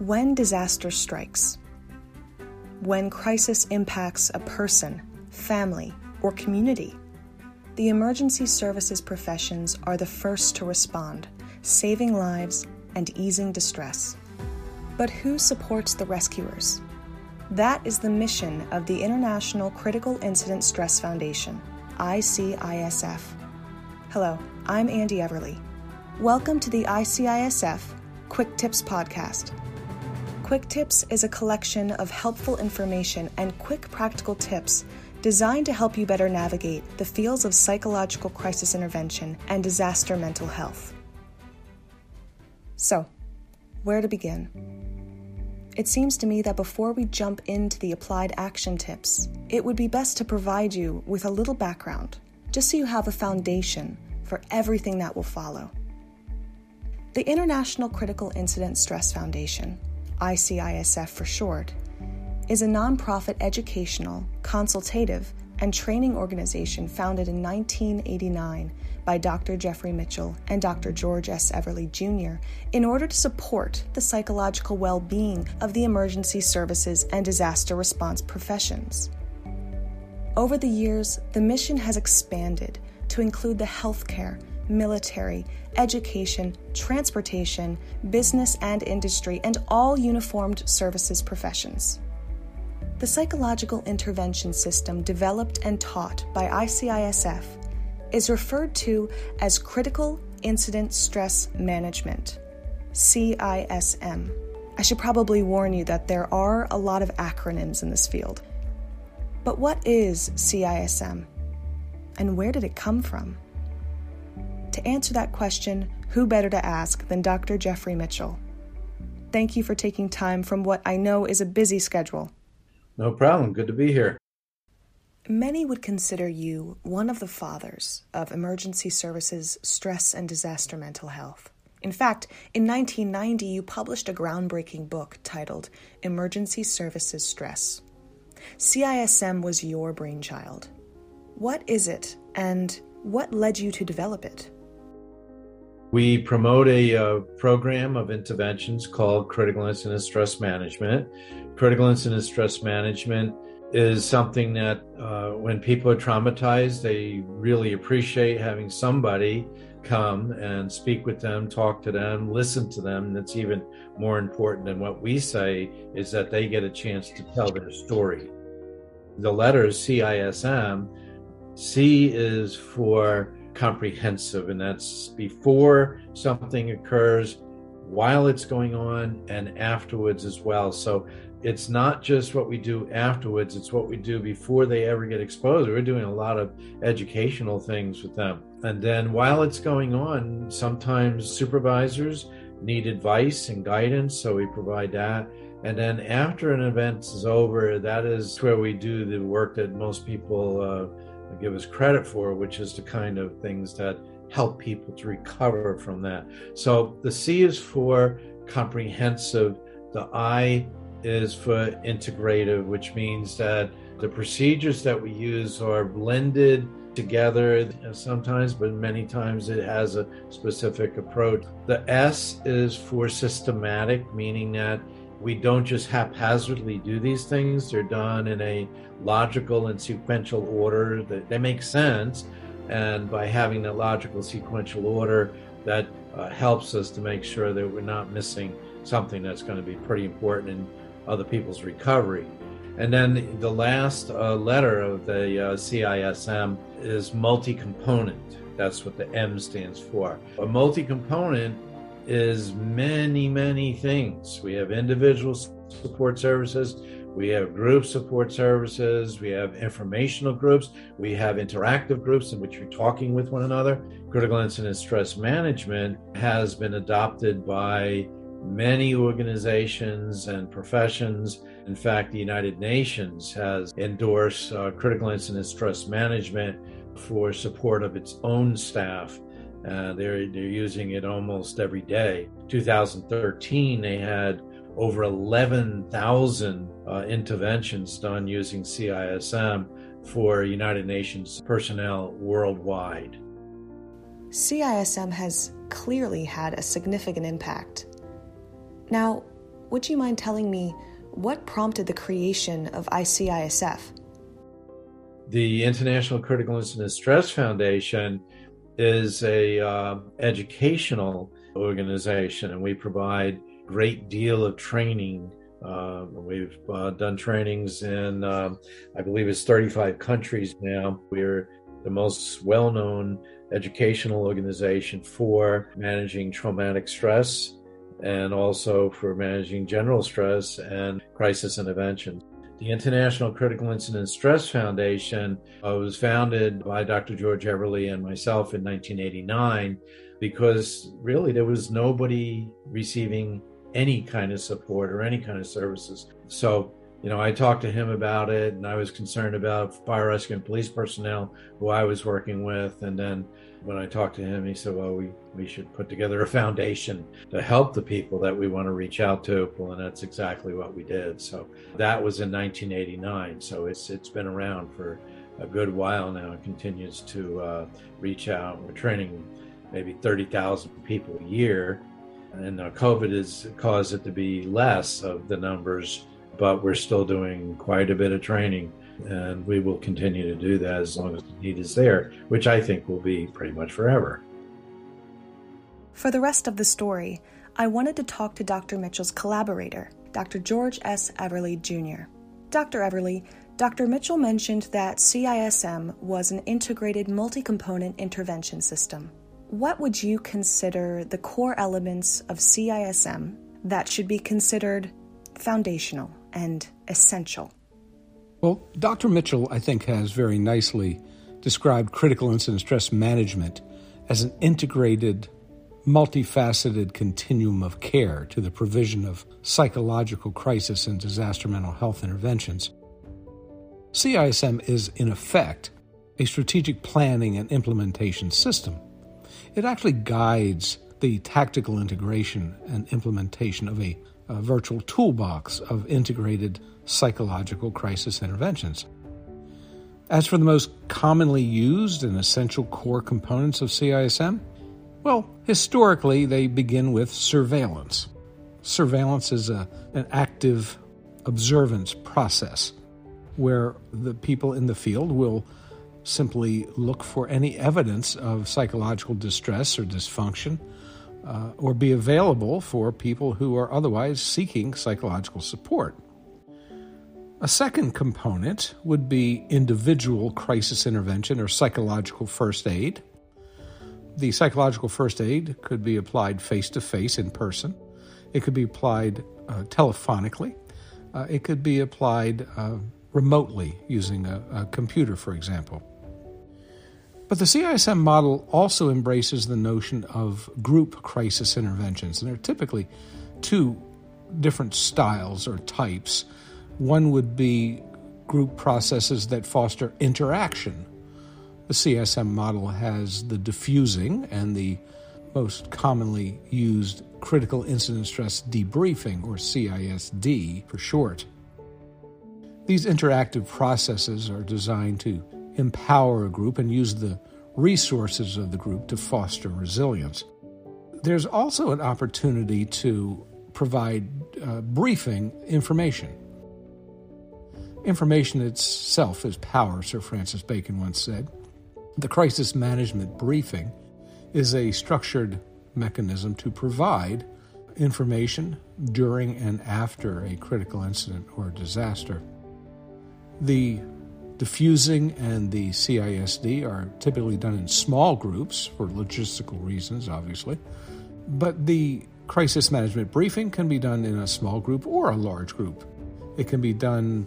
When disaster strikes, when crisis impacts a person, family, or community, the emergency services professions are the first to respond, saving lives and easing distress. But who supports the rescuers? That is the mission of the International Critical Incident Stress Foundation, ICISF. Hello, I'm Andy Everly. Welcome to the ICISF Quick Tips Podcast Quick Tips is a collection of helpful information and quick practical tips designed to help you better navigate the fields of psychological crisis intervention and disaster mental health. So, where to begin? It seems to me that before we jump into the applied action tips, it would be best to provide you with a little background, just so you have a foundation for everything that will follow. The International Critical Incident Stress Foundation ICISF for short, is a nonprofit educational, consultative, and training organization founded in 1989 by Dr. Jeffrey Mitchell and Dr. George S. Everly Jr. in order to support the psychological well being of the emergency services and disaster response professions. Over the years, the mission has expanded to include the healthcare, military, education, transportation, business and industry, and all uniformed services professions. The psychological intervention system developed and taught by ICISF is referred to as Critical Incident Stress Management, CISM. I should probably warn you that there are a lot of acronyms in this field. But what is CISM? And where did it come from? To answer that question, who better to ask than Dr. Jeffrey Mitchell? Thank you for taking time from what I know is a busy schedule. No problem. Good to be here. Many would consider you one of the fathers of emergency services stress and disaster mental health. In fact, in 1990, you published a groundbreaking book titled Emergency Services Stress. CISM was your brainchild. What is it, and what led you to develop it? We promote a uh, program of interventions called Critical Incident Stress Management. Critical Incident Stress Management is something that uh, when people are traumatized, they really appreciate having somebody come and speak with them, talk to them, listen to them. That's even more important than what we say is that they get a chance to tell their story. The letters CISM, C is for comprehensive, and that's before something occurs, while it's going on, and afterwards as well. So it's not just what we do afterwards, it's what we do before they ever get exposed. We're doing a lot of educational things with them. And then while it's going on, sometimes supervisors need advice and guidance, so we provide that. And then after an event is over, that is where we do the work that most people uh, give us credit for, which is the kind of things that help people to recover from that. So the C is for comprehensive, the I is for integrative, which means that the procedures that we use are blended together sometimes, but many times it has a specific approach. The S is for systematic, meaning that we don't just haphazardly do these things, they're done in a logical and sequential order that they make sense. And by having that logical sequential order, that uh, helps us to make sure that we're not missing something that's going to be pretty important in other people's recovery. And then the last uh, letter of the uh, CISM is multi component. That's what the M stands for. A multi component is many, many things. We have individual support services, we have group support services, we have informational groups, we have interactive groups in which you're talking with one another. Critical incident stress management has been adopted by many organizations and professions. In fact, the United Nations has endorsed uh, critical incident stress management for support of its own staff uh, they're they're using it almost every day. 2013, they had over 11,000 uh, interventions done using CISM for United Nations personnel worldwide. CISM has clearly had a significant impact. Now, would you mind telling me what prompted the creation of ICISF? The International Critical Incident Stress Foundation is a uh, educational organization, and we provide great deal of training. Uh, we've uh, done trainings in, um, I believe, it's 35 countries now. We're the most well-known educational organization for managing traumatic stress and also for managing general stress and crisis intervention. The International Critical Incident Stress Foundation uh, was founded by Dr. George Everly and myself in 1989 because really there was nobody receiving any kind of support or any kind of services. So, you know, I talked to him about it and I was concerned about fire rescue and police personnel who I was working with. And then when I talked to him, he said, well, we, we should put together a foundation to help the people that we want to reach out to. Well, and that's exactly what we did. So that was in 1989. So it's, it's been around for a good while now and continues to uh, reach out. We're training maybe 30,000 people a year. And uh, COVID has caused it to be less of the numbers, but we're still doing quite a bit of training and we will continue to do that as long as the need is there, which I think will be pretty much forever. For the rest of the story, I wanted to talk to Dr. Mitchell's collaborator, Dr. George S. Everly Jr. Dr. Everly, Dr. Mitchell mentioned that CISM was an integrated multi component intervention system. What would you consider the core elements of CISM that should be considered foundational and essential? Well, Dr. Mitchell, I think, has very nicely described critical incident stress management as an integrated, multifaceted continuum of care to the provision of psychological crisis and disaster mental health interventions. CISM is, in effect, a strategic planning and implementation system. It actually guides the tactical integration and implementation of a, a virtual toolbox of integrated psychological crisis interventions. As for the most commonly used and essential core components of CISM, well, historically they begin with surveillance. Surveillance is a, an active observance process where the people in the field will simply look for any evidence of psychological distress or dysfunction uh, or be available for people who are otherwise seeking psychological support. A second component would be individual crisis intervention or psychological first aid. The psychological first aid could be applied face to face in person, it could be applied uh, telephonically, uh, it could be applied uh, remotely using a, a computer, for example. But the CISM model also embraces the notion of group crisis interventions, and there are typically two different styles or types one would be group processes that foster interaction. The CSM model has the defusing and the most commonly used critical incident stress debriefing, or CISD for short. These interactive processes are designed to empower a group and use the resources of the group to foster resilience. There's also an opportunity to provide uh, briefing information Information itself is power, Sir Francis Bacon once said. The crisis management briefing is a structured mechanism to provide information during and after a critical incident or disaster. The defusing and the CISD are typically done in small groups for logistical reasons, obviously, but the crisis management briefing can be done in a small group or a large group. It can be done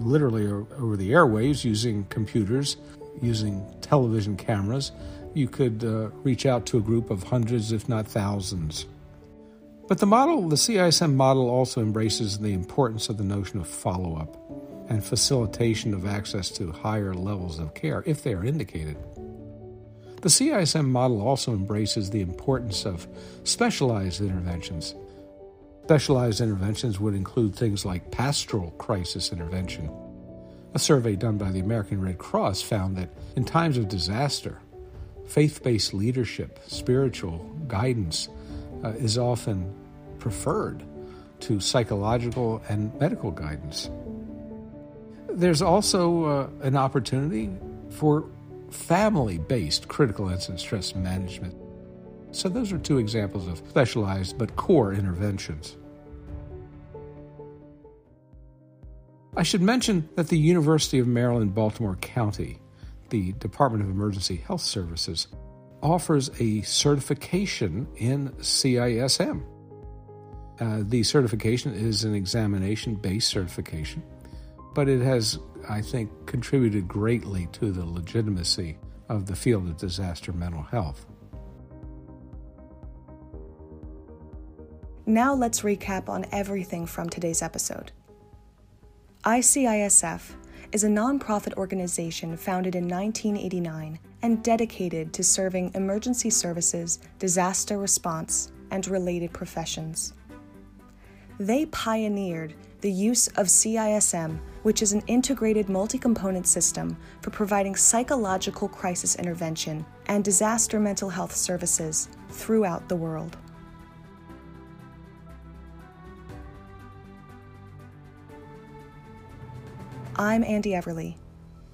literally over the airwaves using computers, using television cameras. You could uh, reach out to a group of hundreds, if not thousands. But the model, the CISM model, also embraces the importance of the notion of follow up and facilitation of access to higher levels of care if they are indicated. The CISM model also embraces the importance of specialized interventions Specialized interventions would include things like pastoral crisis intervention. A survey done by the American Red Cross found that in times of disaster, faith based leadership, spiritual guidance uh, is often preferred to psychological and medical guidance. There's also uh, an opportunity for family based critical incident stress management. So, those are two examples of specialized but core interventions. I should mention that the University of Maryland, Baltimore County, the Department of Emergency Health Services, offers a certification in CISM. Uh, the certification is an examination based certification, but it has, I think, contributed greatly to the legitimacy of the field of disaster mental health. Now let's recap on everything from today's episode. ICISF is a nonprofit organization founded in 1989 and dedicated to serving emergency services, disaster response, and related professions. They pioneered the use of CISM, which is an integrated multi component system for providing psychological crisis intervention and disaster mental health services throughout the world. I'm Andy Everly.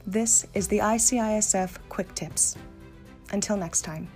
This is the ICISF Quick Tips. Until next time.